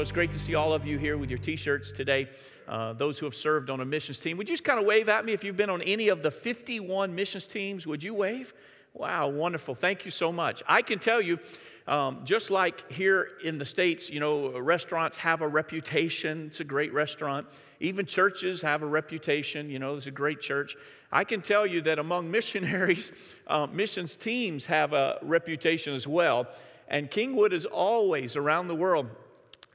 so it's great to see all of you here with your t shirts today. Uh, those who have served on a missions team. Would you just kind of wave at me if you've been on any of the 51 missions teams? Would you wave? Wow, wonderful. Thank you so much. I can tell you, um, just like here in the States, you know, restaurants have a reputation. It's a great restaurant. Even churches have a reputation. You know, it's a great church. I can tell you that among missionaries, uh, missions teams have a reputation as well. And Kingwood is always around the world.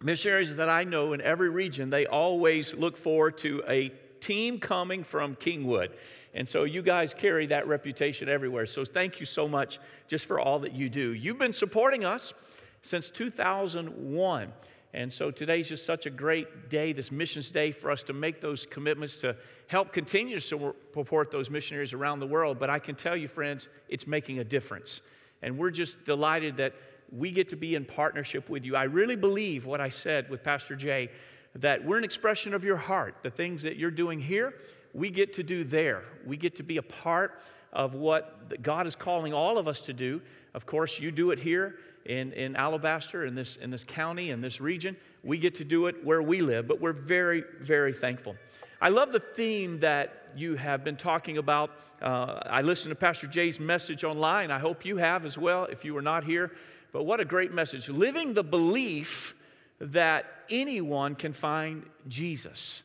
Missionaries that I know in every region, they always look forward to a team coming from Kingwood. And so you guys carry that reputation everywhere. So thank you so much just for all that you do. You've been supporting us since 2001. And so today's just such a great day, this missions day, for us to make those commitments to help continue to support those missionaries around the world. But I can tell you, friends, it's making a difference. And we're just delighted that we get to be in partnership with you. I really believe what I said with Pastor Jay that we're an expression of your heart. The things that you're doing here, we get to do there. We get to be a part of what God is calling all of us to do. Of course, you do it here in, in Alabaster, in this, in this county, in this region. We get to do it where we live, but we're very, very thankful. I love the theme that you have been talking about. Uh, I listened to Pastor Jay's message online. I hope you have as well if you were not here. But what a great message. Living the belief that anyone can find Jesus.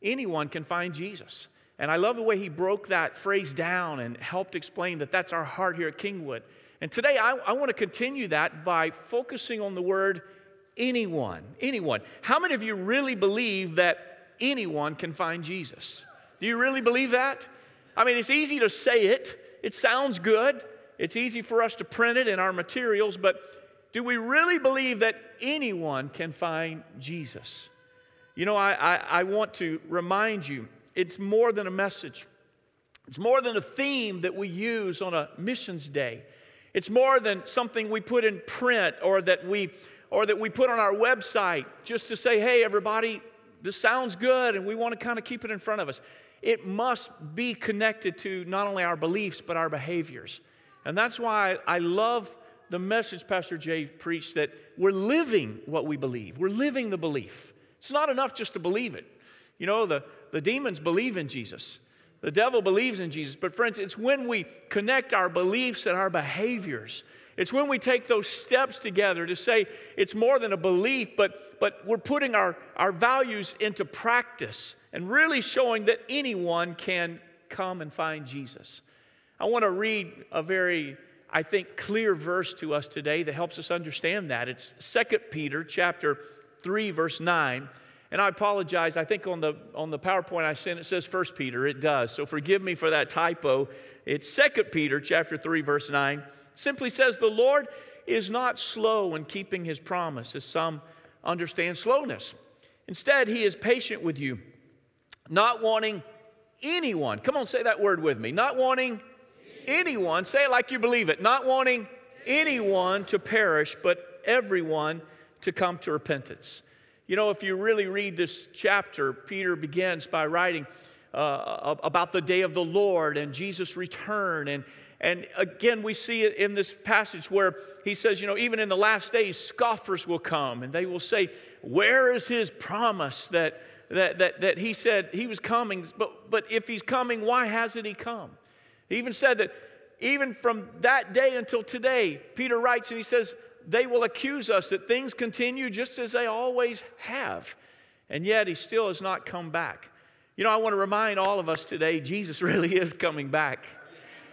Anyone can find Jesus. And I love the way he broke that phrase down and helped explain that that's our heart here at Kingwood. And today I, I want to continue that by focusing on the word anyone. Anyone. How many of you really believe that anyone can find Jesus? Do you really believe that? I mean, it's easy to say it, it sounds good, it's easy for us to print it in our materials, but do we really believe that anyone can find Jesus? You know, I, I, I, want to remind you it's more than a message, it's more than a theme that we use on a missions day. It's more than something we put in print or that we or that we put on our website just to say, hey, everybody, this sounds good, and we want to kind of keep it in front of us. It must be connected to not only our beliefs, but our behaviors. And that's why I love the message Pastor Jay preached that we're living what we believe. We're living the belief. It's not enough just to believe it. You know, the, the demons believe in Jesus, the devil believes in Jesus. But, friends, it's when we connect our beliefs and our behaviors. It's when we take those steps together to say it's more than a belief, but, but we're putting our, our values into practice and really showing that anyone can come and find Jesus. I want to read a very, I think, clear verse to us today that helps us understand that. It's 2 Peter chapter 3, verse 9. And I apologize. I think on the, on the PowerPoint I sent it says 1 Peter. It does. So forgive me for that typo. It's 2 Peter chapter 3, verse 9. Simply says, The Lord is not slow in keeping his promise, as some understand slowness. Instead, he is patient with you, not wanting anyone, come on, say that word with me, not wanting anyone, say it like you believe it, not wanting anyone to perish, but everyone to come to repentance. You know, if you really read this chapter, Peter begins by writing uh, about the day of the Lord and Jesus' return. And, and again, we see it in this passage where he says, you know, even in the last days, scoffers will come and they will say, Where is his promise that, that, that, that he said he was coming? But, but if he's coming, why hasn't he come? He even said that even from that day until today, Peter writes and he says, they will accuse us that things continue just as they always have. And yet he still has not come back. You know, I want to remind all of us today Jesus really is coming back.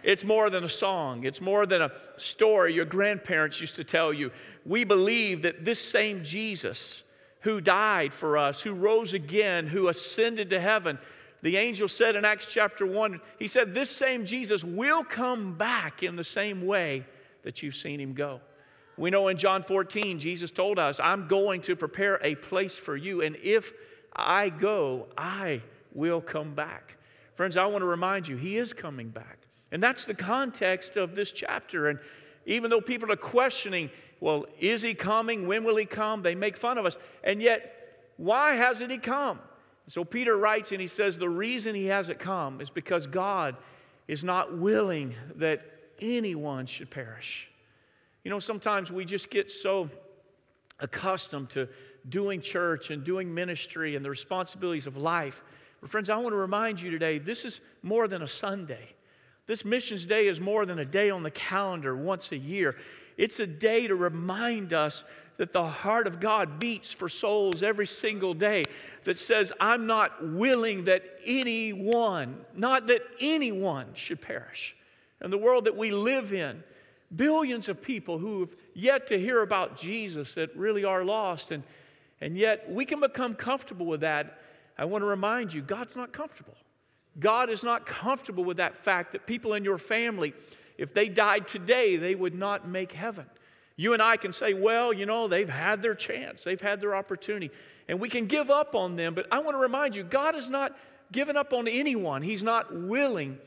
It's more than a song, it's more than a story your grandparents used to tell you. We believe that this same Jesus who died for us, who rose again, who ascended to heaven, the angel said in Acts chapter 1, he said, This same Jesus will come back in the same way that you've seen him go. We know in John 14, Jesus told us, I'm going to prepare a place for you, and if I go, I will come back. Friends, I want to remind you, he is coming back. And that's the context of this chapter. And even though people are questioning, well, is he coming? When will he come? They make fun of us. And yet, why hasn't he come? So Peter writes and he says the reason he hasn't come is because God is not willing that anyone should perish. You know, sometimes we just get so accustomed to doing church and doing ministry and the responsibilities of life. But, friends, I want to remind you today this is more than a Sunday. This Missions Day is more than a day on the calendar once a year. It's a day to remind us that the heart of God beats for souls every single day, that says, I'm not willing that anyone, not that anyone should perish. And the world that we live in, billions of people who have yet to hear about Jesus that really are lost. And, and yet we can become comfortable with that. I want to remind you, God's not comfortable. God is not comfortable with that fact that people in your family, if they died today, they would not make heaven. You and I can say, well, you know, they've had their chance, they've had their opportunity, and we can give up on them. But I want to remind you, God has not given up on anyone. He's not willing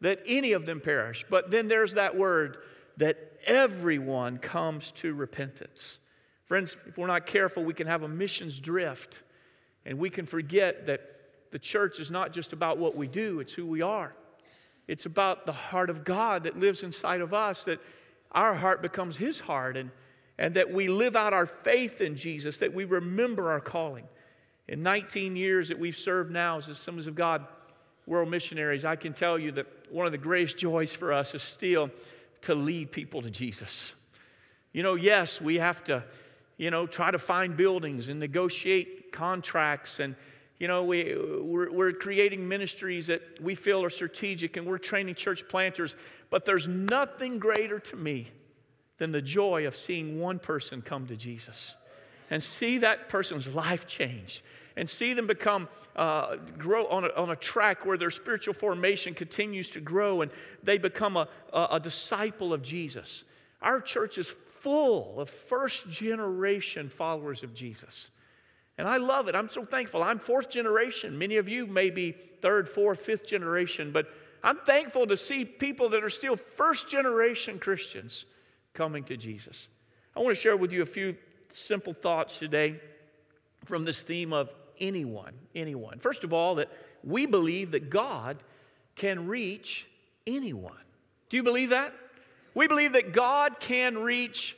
that any of them perish. But then there's that word that everyone comes to repentance. Friends, if we're not careful, we can have a missions drift and we can forget that the church is not just about what we do, it's who we are. It's about the heart of God that lives inside of us, that our heart becomes His heart, and, and that we live out our faith in Jesus, that we remember our calling. In 19 years that we've served now as Assemblies of God world missionaries, I can tell you that one of the greatest joys for us is still to lead people to Jesus. You know, yes, we have to, you know, try to find buildings and negotiate contracts and you know, we, we're, we're, creating ministries that we feel are strategic and we're training church planters, but there's nothing greater to me than the joy of seeing one person come to Jesus and see that person's life change and see them become, uh, grow on a, on a track where their spiritual formation continues to grow and they become a, a, a disciple of Jesus. Our church is full of first generation followers of Jesus. And I love it. I'm so thankful. I'm fourth generation. Many of you may be third, fourth, fifth generation, but I'm thankful to see people that are still first generation Christians coming to Jesus. I want to share with you a few simple thoughts today from this theme of anyone, anyone. First of all, that we believe that God can reach anyone. Do you believe that? We believe that God can reach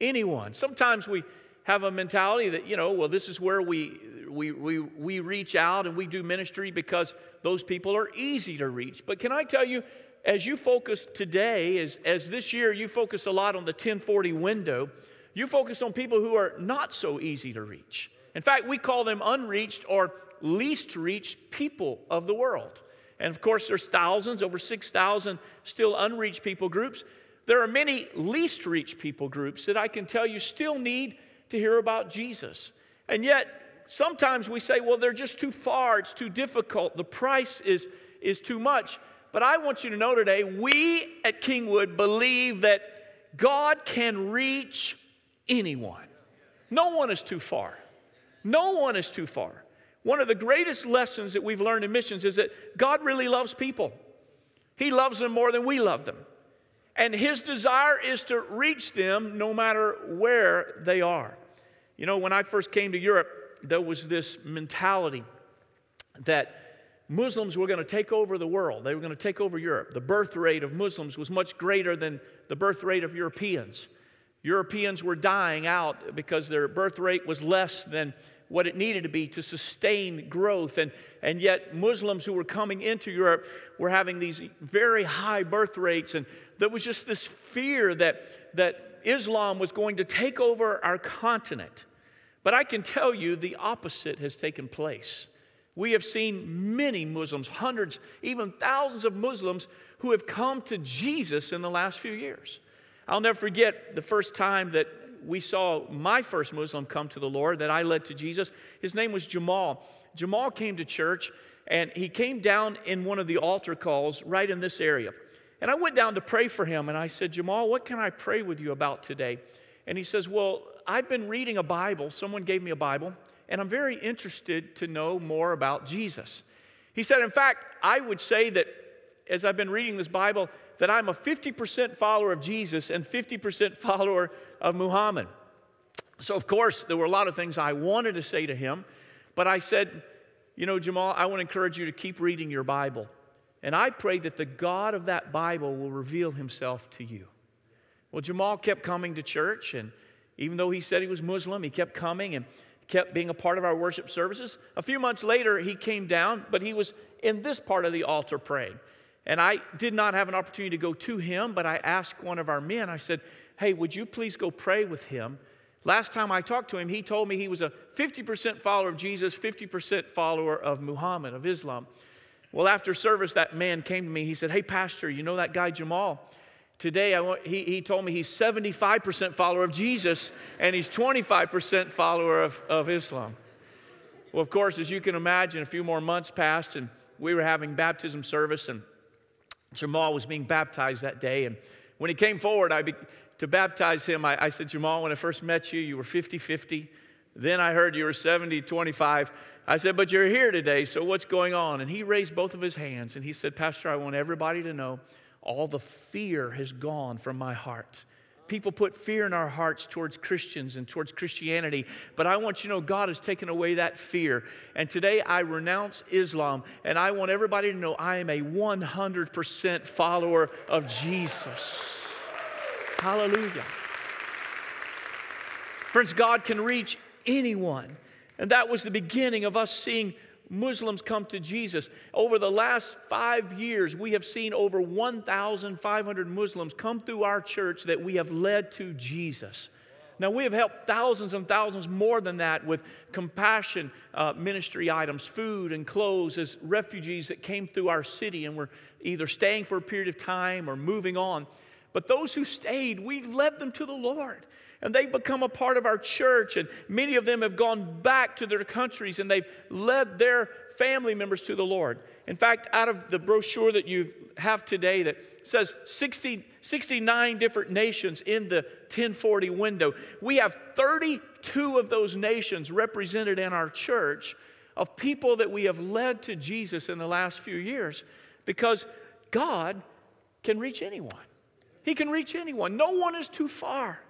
anyone. Sometimes we have a mentality that, you know, well, this is where we, we, we, we reach out and we do ministry because those people are easy to reach. But can I tell you, as you focus today, as, as this year you focus a lot on the 1040 window, you focus on people who are not so easy to reach. In fact, we call them unreached or least reached people of the world. And of course, there's thousands, over 6,000 still unreached people groups. There are many least reached people groups that I can tell you still need to hear about Jesus. And yet, sometimes we say, well, they're just too far, it's too difficult, the price is, is too much. But I want you to know today, we at Kingwood believe that God can reach anyone. No one is too far. No one is too far. One of the greatest lessons that we've learned in missions is that God really loves people. He loves them more than we love them. And his desire is to reach them no matter where they are. You know, when I first came to Europe, there was this mentality that Muslims were going to take over the world. They were going to take over Europe. The birth rate of Muslims was much greater than the birth rate of Europeans. Europeans were dying out because their birth rate was less than what it needed to be to sustain growth. And, and yet, Muslims who were coming into Europe were having these very high birth rates. And there was just this fear that, that Islam was going to take over our continent. But I can tell you the opposite has taken place. We have seen many Muslims, hundreds, even thousands of Muslims who have come to Jesus in the last few years. I'll never forget the first time that we saw my first Muslim come to the Lord that I led to Jesus. His name was Jamal. Jamal came to church and he came down in one of the altar calls right in this area. And I went down to pray for him and I said, Jamal, what can I pray with you about today? And he says, Well, I've been reading a Bible. Someone gave me a Bible, and I'm very interested to know more about Jesus. He said, In fact, I would say that as I've been reading this Bible, that I'm a 50% follower of Jesus and 50% follower of Muhammad. So, of course, there were a lot of things I wanted to say to him, but I said, You know, Jamal, I want to encourage you to keep reading your Bible. And I pray that the God of that Bible will reveal himself to you. Well, Jamal kept coming to church, and even though he said he was Muslim, he kept coming. And kept being a part of our worship services. A few months later, he came down, but he was in this part of the altar praying. And I did not have an opportunity to go to him, but I asked one of our men, I said, Hey, would you please go pray with him? Last time I talked to him, he told me he was a 50% follower of Jesus, 50% follower of Muhammad, of Islam. Well, after service, that man came to me. He said, Hey, Pastor, you know that guy Jamal? Today, I want, he, he told me he's 75% follower of Jesus and he's 25% follower of, of Islam. Well, of course, as you can imagine, a few more months passed and we were having baptism service and Jamal was being baptized that day. And when he came forward I be, to baptize him, I, I said, Jamal, when I first met you, you were 50 50. Then I heard you were 70 25. I said, But you're here today, so what's going on? And he raised both of his hands and he said, Pastor, I want everybody to know all the fear has gone from my heart. People put fear in our hearts towards Christians and towards Christianity, but I want you to know God has taken away that fear. And today I renounce Islam, and I want everybody to know I am a 100% follower of Jesus. Hallelujah. Friends, God can reach anyone. And that was the beginning of us seeing Muslims come to Jesus. Over the last five years, we have seen over 1,500 Muslims come through our church that we have led to Jesus. Now, we have helped thousands and thousands more than that with compassion uh, ministry items, food and clothes as refugees that came through our city and were either staying for a period of time or moving on. But those who stayed, we led them to the Lord and they've become a part of our church. And many of them have gone back to their countries and they've led their family members to the Lord. In fact, out of the brochure that you have today that says 60, 69 different nations in the 1040 window, we have 32 of those nations represented in our church of people that we have led to Jesus in the last few years because God can reach anyone. He can reach anyone. No one is too far.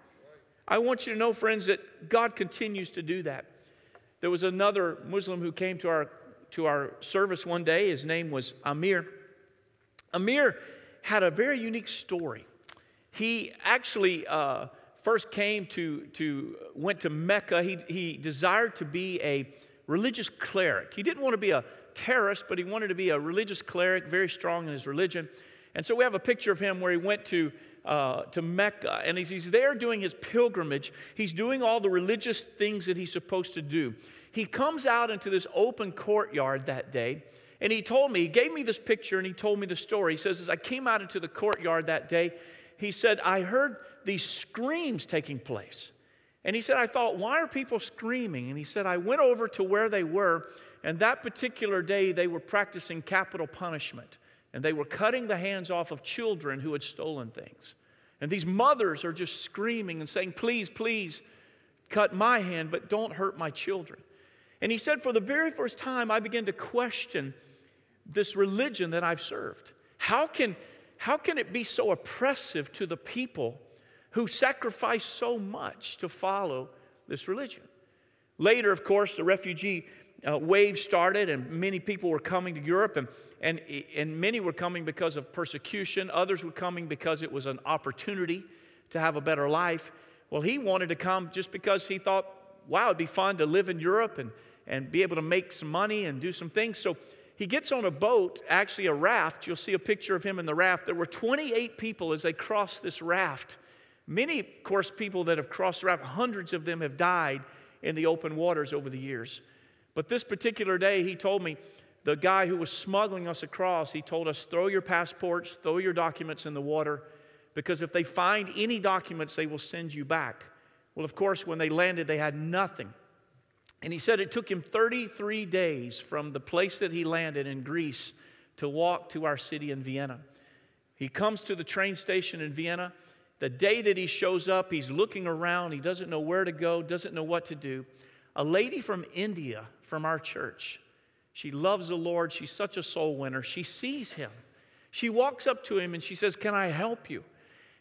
I want you to know, friends, that God continues to do that. There was another Muslim who came to our, to our service one day. His name was Amir. Amir had a very unique story. He actually uh, first came to, to, went to Mecca. He, he desired to be a religious cleric. He didn't want to be a terrorist, but he wanted to be a religious cleric, very strong in his religion. And so we have a picture of him where he went to uh, to Mecca, and he's, he's there doing his pilgrimage. He's doing all the religious things that he's supposed to do. He comes out into this open courtyard that day, and he told me, he gave me this picture, and he told me the story. He says, As I came out into the courtyard that day, he said, I heard these screams taking place. And he said, I thought, why are people screaming? And he said, I went over to where they were, and that particular day they were practicing capital punishment and they were cutting the hands off of children who had stolen things. And these mothers are just screaming and saying, Please, please, cut my hand, but don't hurt my children. And he said, For the very first time, I began to question this religion that I've served. How can, how can it be so oppressive to the people who sacrifice so much to follow this religion? Later, of course, the refugee uh, wave started, and many people were coming to Europe, and, and, and many were coming because of persecution. Others were coming because it was an opportunity to have a better life. Well, he wanted to come just because he thought, wow, it'd be fun to live in Europe and, and be able to make some money and do some things. So he gets on a boat, actually a raft. You'll see a picture of him in the raft. There were 28 people as they crossed this raft. Many, of course, people that have crossed the raft, hundreds of them have died in the open waters over the years. But this particular day, he told me, the guy who was smuggling us across, he told us, throw your passports, throw your documents in the water, because if they find any documents, they will send you back. Well, of course, when they landed, they had nothing. And he said it took him 33 days from the place that he landed in Greece to walk to our city in Vienna. He comes to the train station in Vienna. The day that he shows up, he's looking around. He doesn't know where to go, doesn't know what to do. A lady from India from our church. She loves the Lord. She's such a soul winner. She sees him. She walks up to him and she says, Can I help you?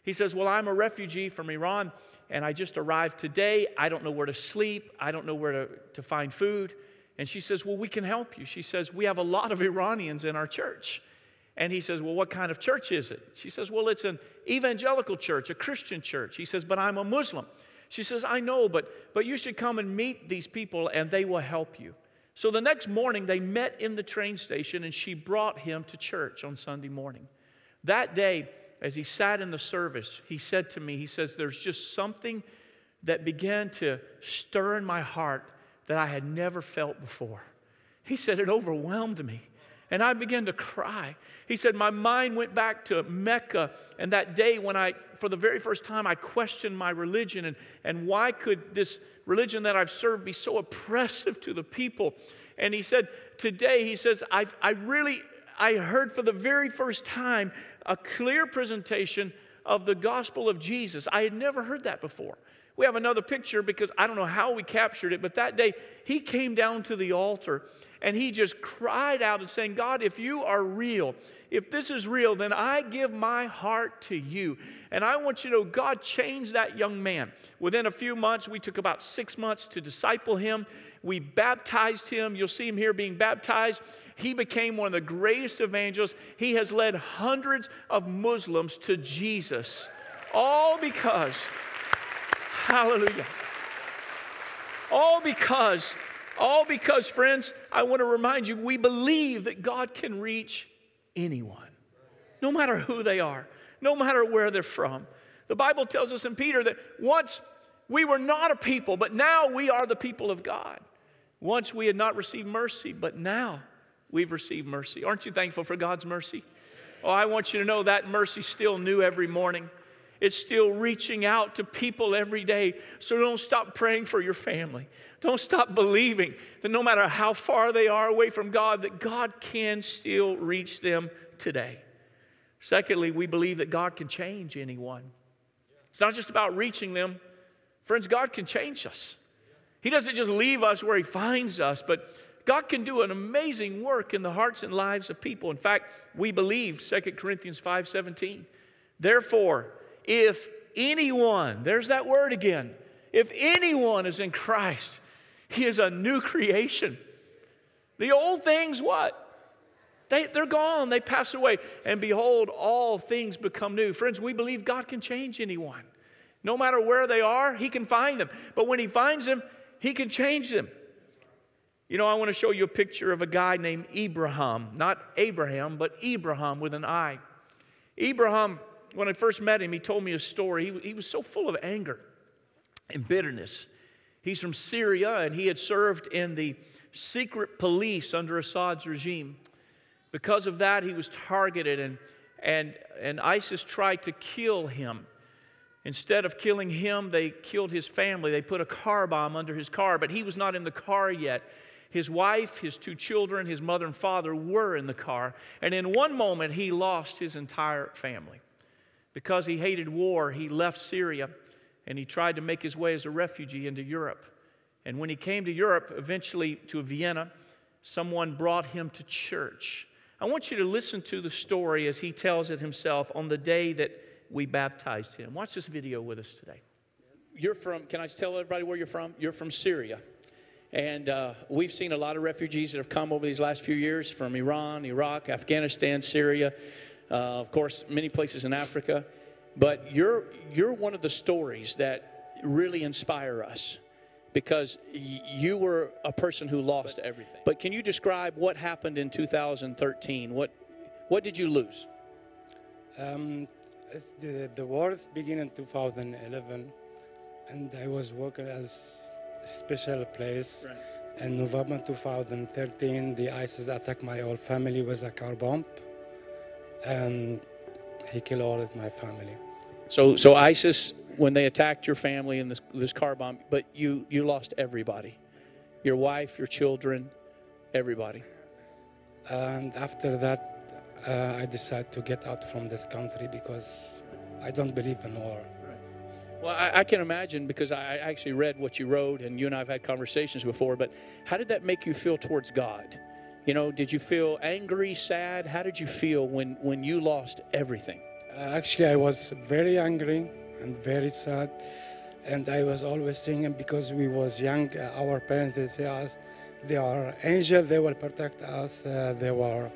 He says, Well, I'm a refugee from Iran and I just arrived today. I don't know where to sleep. I don't know where to, to find food. And she says, Well, we can help you. She says, We have a lot of Iranians in our church. And he says, Well, what kind of church is it? She says, Well, it's an evangelical church, a Christian church. He says, But I'm a Muslim. She says, I know, but, but you should come and meet these people and they will help you. So the next morning, they met in the train station and she brought him to church on Sunday morning. That day, as he sat in the service, he said to me, He says, There's just something that began to stir in my heart that I had never felt before. He said, It overwhelmed me. And I began to cry. He said, My mind went back to Mecca and that day when I, for the very first time, I questioned my religion and, and why could this religion that I've served be so oppressive to the people? And he said, Today, he says, i I really, I heard for the very first time a clear presentation of the gospel of Jesus. I had never heard that before. We have another picture because I don't know how we captured it, but that day he came down to the altar and he just cried out and saying, God, if you are real, if this is real, then I give my heart to you. And I want you to know God changed that young man. Within a few months, we took about six months to disciple him. We baptized him. You'll see him here being baptized. He became one of the greatest evangelists. He has led hundreds of Muslims to Jesus, all because, hallelujah, all because, all because, friends, I want to remind you, we believe that God can reach anyone, no matter who they are, no matter where they're from. The Bible tells us in Peter that once we were not a people, but now we are the people of God. Once we had not received mercy, but now we've received mercy. Aren't you thankful for God's mercy? Oh, I want you to know that mercy is still new every morning. It's still reaching out to people every day. So don't stop praying for your family. Don't stop believing that no matter how far they are away from God, that God can still reach them today. Secondly, we believe that God can change anyone. It's not just about reaching them. Friends, God can change us. He doesn't just leave us where He finds us, but God can do an amazing work in the hearts and lives of people. In fact, we believe 2 Corinthians 5:17. Therefore, if anyone, there's that word again, if anyone is in Christ, he is a new creation. The old things what? They, they're gone, they pass away. And behold, all things become new. Friends, we believe God can change anyone. No matter where they are, He can find them. But when He finds them, He can change them. You know, I want to show you a picture of a guy named Ibrahim, not Abraham, but Ibrahim with an I. Abraham, when I first met him, he told me a story. He, he was so full of anger and bitterness. He's from Syria and he had served in the secret police under Assad's regime. Because of that, he was targeted and, and, and ISIS tried to kill him. Instead of killing him, they killed his family. They put a car bomb under his car, but he was not in the car yet. His wife, his two children, his mother and father were in the car. And in one moment, he lost his entire family. Because he hated war, he left Syria and he tried to make his way as a refugee into Europe. And when he came to Europe, eventually to Vienna, someone brought him to church. I want you to listen to the story as he tells it himself on the day that we baptized him. Watch this video with us today. You're from, can I tell everybody where you're from? You're from Syria. And uh, we've seen a lot of refugees that have come over these last few years from Iran, Iraq, Afghanistan, Syria, uh, of course, many places in Africa. But you're, you're one of the stories that really inspire us because y- you were a person who lost but, everything. But can you describe what happened in 2013? What, what did you lose? Um, the, the war began in 2011, and I was working as a special place. Right. In November 2013, the ISIS attacked my whole family with a car bomb, and he killed all of my family. So, so ISIS, when they attacked your family in this, this car bomb, but you, you lost everybody your wife, your children, everybody. And after that, uh, I decided to get out from this country because I don't believe in war. Well, I, I, can imagine because I actually read what you wrote, and you and I have had conversations before. But how did that make you feel towards God? You know, did you feel angry, sad? How did you feel when, when you lost everything? Actually, I was very angry and very sad, and I was always thinking because we was young, uh, our parents they say us, they are angels, they will protect us, uh, they were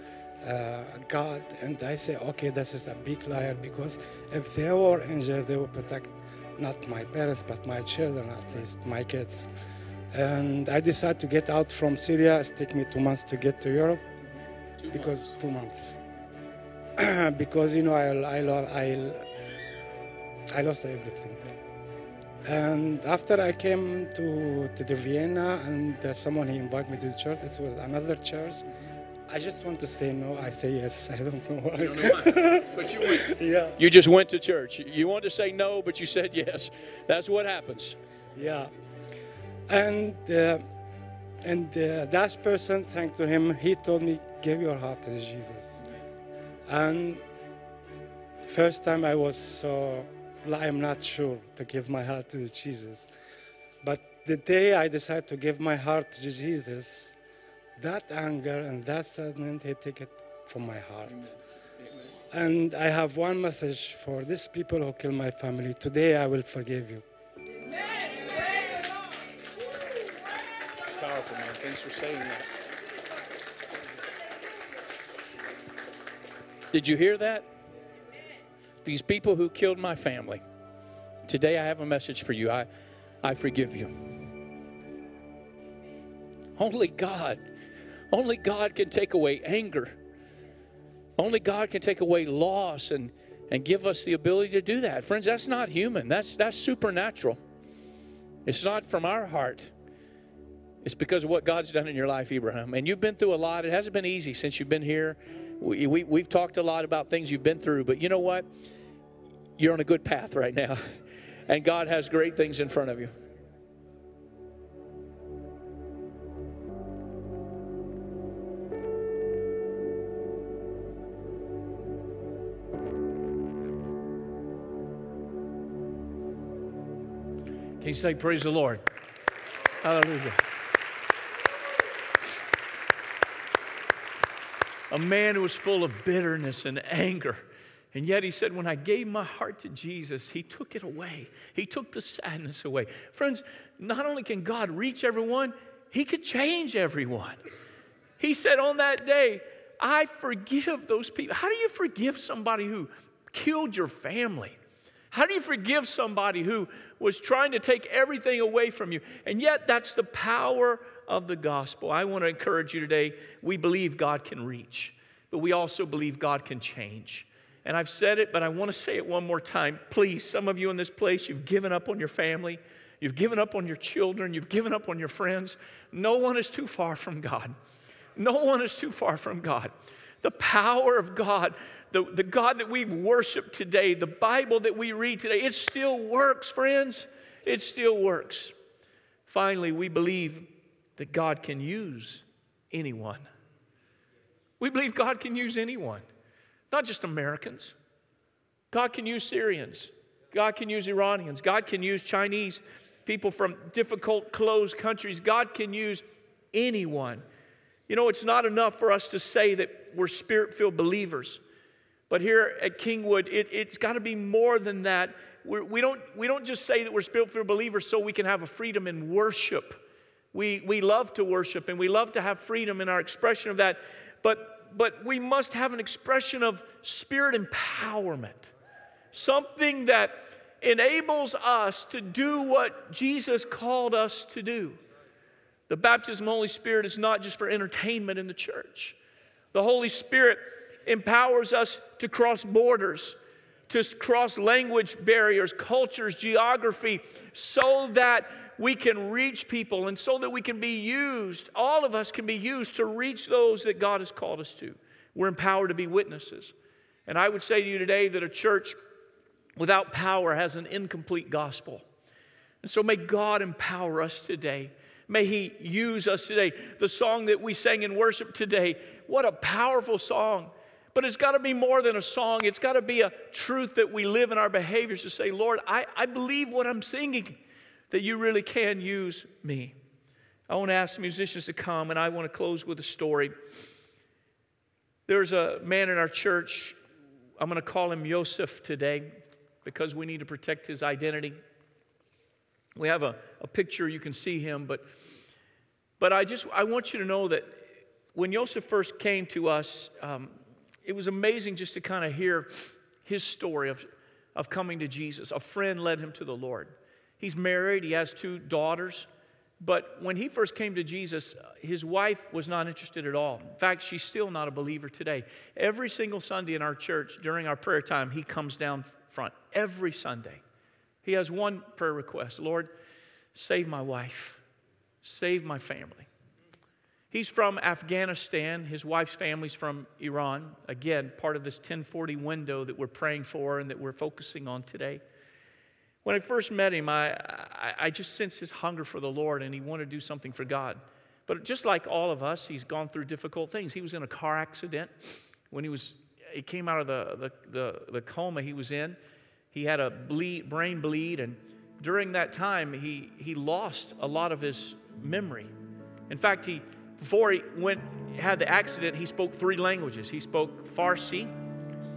uh, God, and I say, okay, this is a big liar because if they were angels, they will protect not my parents, but my children at least, my kids. And I decided to get out from Syria. It took me two months to get to Europe Two because two months. because you know I I I I lost everything. And after I came to to the Vienna and uh, someone he invited me to the church. It was another church. I just want to say no. I say yes. I don't know why. You don't know why, but you went. yeah, You just went to church. You wanted to say no, but you said yes. That's what happens. yeah. And uh, and uh, that person, thanks to him, he told me, "Give your heart to Jesus." And first time I was so, I'm not sure to give my heart to Jesus. But the day I decided to give my heart to Jesus, that anger and that sadness, he took it from my heart. And I have one message for these people who kill my family. Today I will forgive you. Powerful, man. Thanks for saying that. Did you hear that? These people who killed my family. Today I have a message for you. I, I forgive you. Only God, only God can take away anger. Only God can take away loss and, and give us the ability to do that. Friends, that's not human. That's that's supernatural. It's not from our heart. It's because of what God's done in your life, Abraham. And you've been through a lot. It hasn't been easy since you've been here. We, we, we've talked a lot about things you've been through, but you know what? You're on a good path right now. And God has great things in front of you. Can you say, Praise the Lord? Hallelujah. A man who was full of bitterness and anger. And yet he said, When I gave my heart to Jesus, he took it away. He took the sadness away. Friends, not only can God reach everyone, he could change everyone. He said on that day, I forgive those people. How do you forgive somebody who killed your family? How do you forgive somebody who was trying to take everything away from you? And yet, that's the power of the gospel. I want to encourage you today. We believe God can reach, but we also believe God can change. And I've said it, but I want to say it one more time. Please, some of you in this place, you've given up on your family, you've given up on your children, you've given up on your friends. No one is too far from God. No one is too far from God. The power of God, the, the God that we've worshiped today, the Bible that we read today, it still works, friends. It still works. Finally, we believe that God can use anyone. We believe God can use anyone, not just Americans. God can use Syrians. God can use Iranians. God can use Chinese people from difficult, closed countries. God can use anyone. You know, it's not enough for us to say that we're spirit filled believers. But here at Kingwood, it, has got to be more than that. We're, we, don't, we don't just say that we're spirit filled believers so we can have a freedom in worship. We, we love to worship and we love to have freedom in our expression of that. But, but we must have an expression of spirit empowerment, something that enables us to do what Jesus called us to do. The baptism of the Holy Spirit is not just for entertainment in the church. The Holy Spirit empowers us to cross borders, to cross language barriers, cultures, geography, so that we can reach people and so that we can be used, all of us can be used to reach those that God has called us to. We're empowered to be witnesses. And I would say to you today that a church without power has an incomplete gospel. And so may God empower us today. May He use us today. The song that we sang in worship today, what a powerful song. But it's got to be more than a song. It's got to be a truth that we live in our behaviors to say, Lord, I, I believe what I'm singing, that you really can use me. I want to ask musicians to come, and I want to close with a story. There's a man in our church, I'm going to call him Yosef today because we need to protect his identity. We have a, a picture, you can see him, but, but I just I want you to know that when Yosef first came to us, um, it was amazing just to kind of hear his story of, of coming to Jesus. A friend led him to the Lord. He's married, he has two daughters. But when he first came to Jesus, his wife was not interested at all. In fact, she's still not a believer today. Every single Sunday in our church, during our prayer time, he comes down front. Every Sunday. He has one prayer request Lord, save my wife, save my family. He's from Afghanistan. His wife's family's from Iran. Again, part of this 1040 window that we're praying for and that we're focusing on today. When I first met him, I, I, I, just sensed his hunger for the Lord and he wanted to do something for God. But just like all of us, he's gone through difficult things. He was in a car accident when he was he came out of the, the, the, the coma he was in. He had a bleed, brain bleed, and during that time, he, he lost a lot of his memory. In fact, he, before he went, had the accident, he spoke three languages. He spoke Farsi,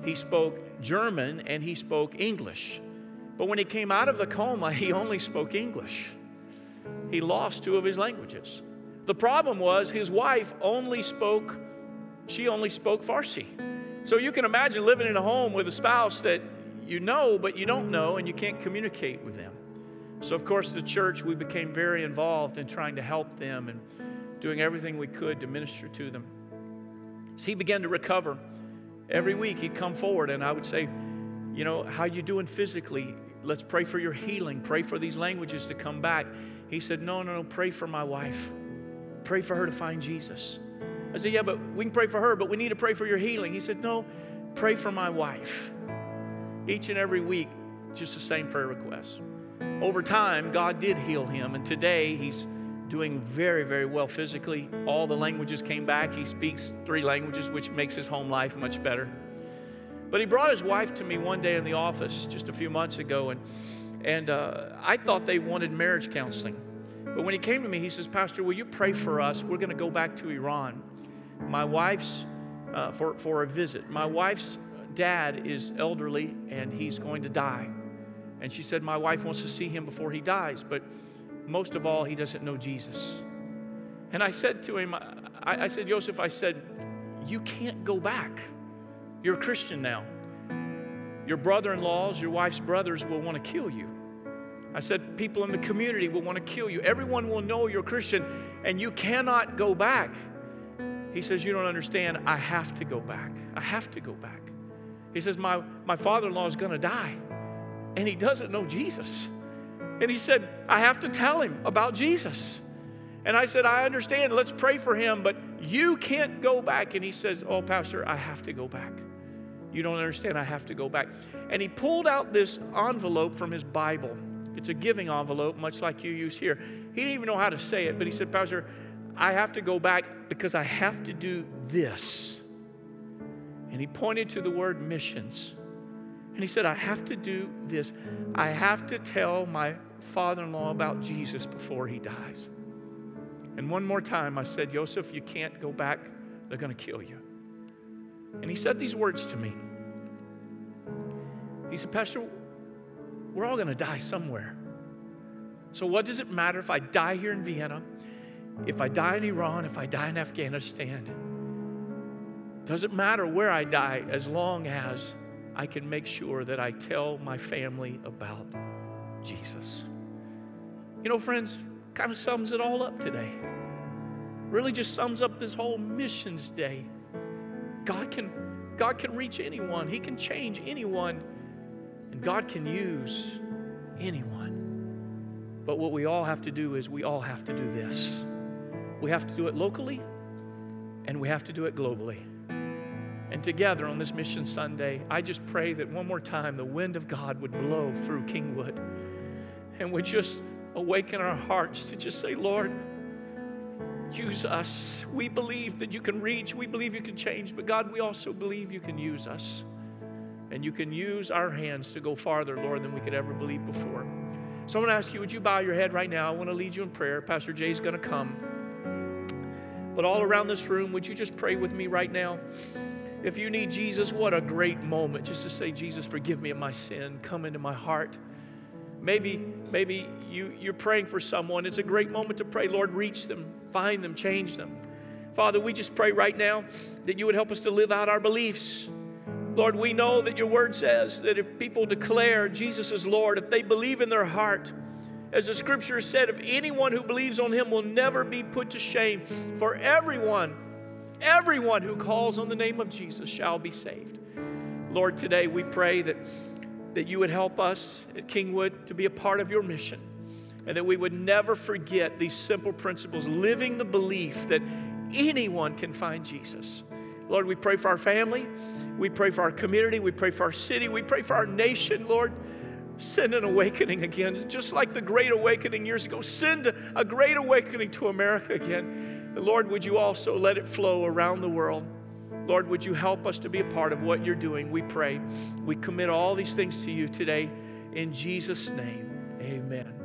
he spoke German, and he spoke English. But when he came out of the coma, he only spoke English. He lost two of his languages. The problem was his wife only spoke, she only spoke Farsi. So you can imagine living in a home with a spouse that you know, but you don't know, and you can't communicate with them. So, of course, the church, we became very involved in trying to help them and doing everything we could to minister to them. As he began to recover, every week he'd come forward and I would say, you know, how you doing physically? Let's pray for your healing. Pray for these languages to come back. He said, no, no, no, pray for my wife. Pray for her to find Jesus. I said, yeah, but we can pray for her, but we need to pray for your healing. He said, no, pray for my wife. Each and every week, just the same prayer request. Over time, God did heal him, and today he's doing very, very well physically. All the languages came back. He speaks three languages, which makes his home life much better. But he brought his wife to me one day in the office just a few months ago, and, and uh, I thought they wanted marriage counseling. But when he came to me, he says, Pastor, will you pray for us? We're going to go back to Iran. My wife's, uh, for, for a visit. My wife's dad is elderly and he's going to die. And she said, My wife wants to see him before he dies, but most of all, he doesn't know Jesus. And I said to him, I, I said, Joseph, I said, you can't go back. You're a Christian now. Your brother in laws, your wife's brothers will want to kill you. I said, people in the community will want to kill you. Everyone will know you're a Christian, and you cannot go back. He says, You don't understand. I have to go back. I have to go back. He says, My, my father in law is going to die, and he doesn't know Jesus. And he said, I have to tell him about Jesus. And I said, I understand. Let's pray for him, but you can't go back. And he says, Oh, Pastor, I have to go back. You don't understand. I have to go back. And he pulled out this envelope from his Bible. It's a giving envelope, much like you use here. He didn't even know how to say it, but he said, Pastor, I have to go back because I have to do this. And he pointed to the word missions. And he said, I have to do this. I have to tell my father in law about Jesus before he dies. And one more time, I said, Joseph, you can't go back. They're going to kill you. And he said these words to me. He said, Pastor, we're all going to die somewhere. So, what does it matter if I die here in Vienna, if I die in Iran, if I die in Afghanistan? Doesn't matter where I die as long as I can make sure that I tell my family about Jesus. You know, friends, kind of sums it all up today. Really just sums up this whole missions day. God can God can reach anyone. He can change anyone. And God can use anyone. But what we all have to do is we all have to do this. We have to do it locally and we have to do it globally. And together on this Mission Sunday, I just pray that one more time the wind of God would blow through Kingwood and would just awaken our hearts to just say, Lord, use us. We believe that you can reach, we believe you can change, but God, we also believe you can use us. And you can use our hands to go farther, Lord, than we could ever believe before. So I'm going to ask you, would you bow your head right now? I want to lead you in prayer. Pastor Jay's going to come. But all around this room, would you just pray with me right now? If you need Jesus, what a great moment just to say, Jesus, forgive me of my sin. Come into my heart. Maybe, maybe you, you're praying for someone. It's a great moment to pray. Lord, reach them, find them, change them. Father, we just pray right now that you would help us to live out our beliefs. Lord, we know that your word says that if people declare Jesus is Lord, if they believe in their heart, as the scripture said, if anyone who believes on him will never be put to shame, for everyone, everyone who calls on the name of Jesus shall be saved. Lord, today we pray that, that you would help us at Kingwood to be a part of your mission and that we would never forget these simple principles, living the belief that anyone can find Jesus. Lord, we pray for our family. We pray for our community. We pray for our city. We pray for our nation, Lord. Send an awakening again, just like the Great Awakening years ago. Send a great awakening to America again. And Lord, would you also let it flow around the world? Lord, would you help us to be a part of what you're doing? We pray. We commit all these things to you today. In Jesus' name, amen.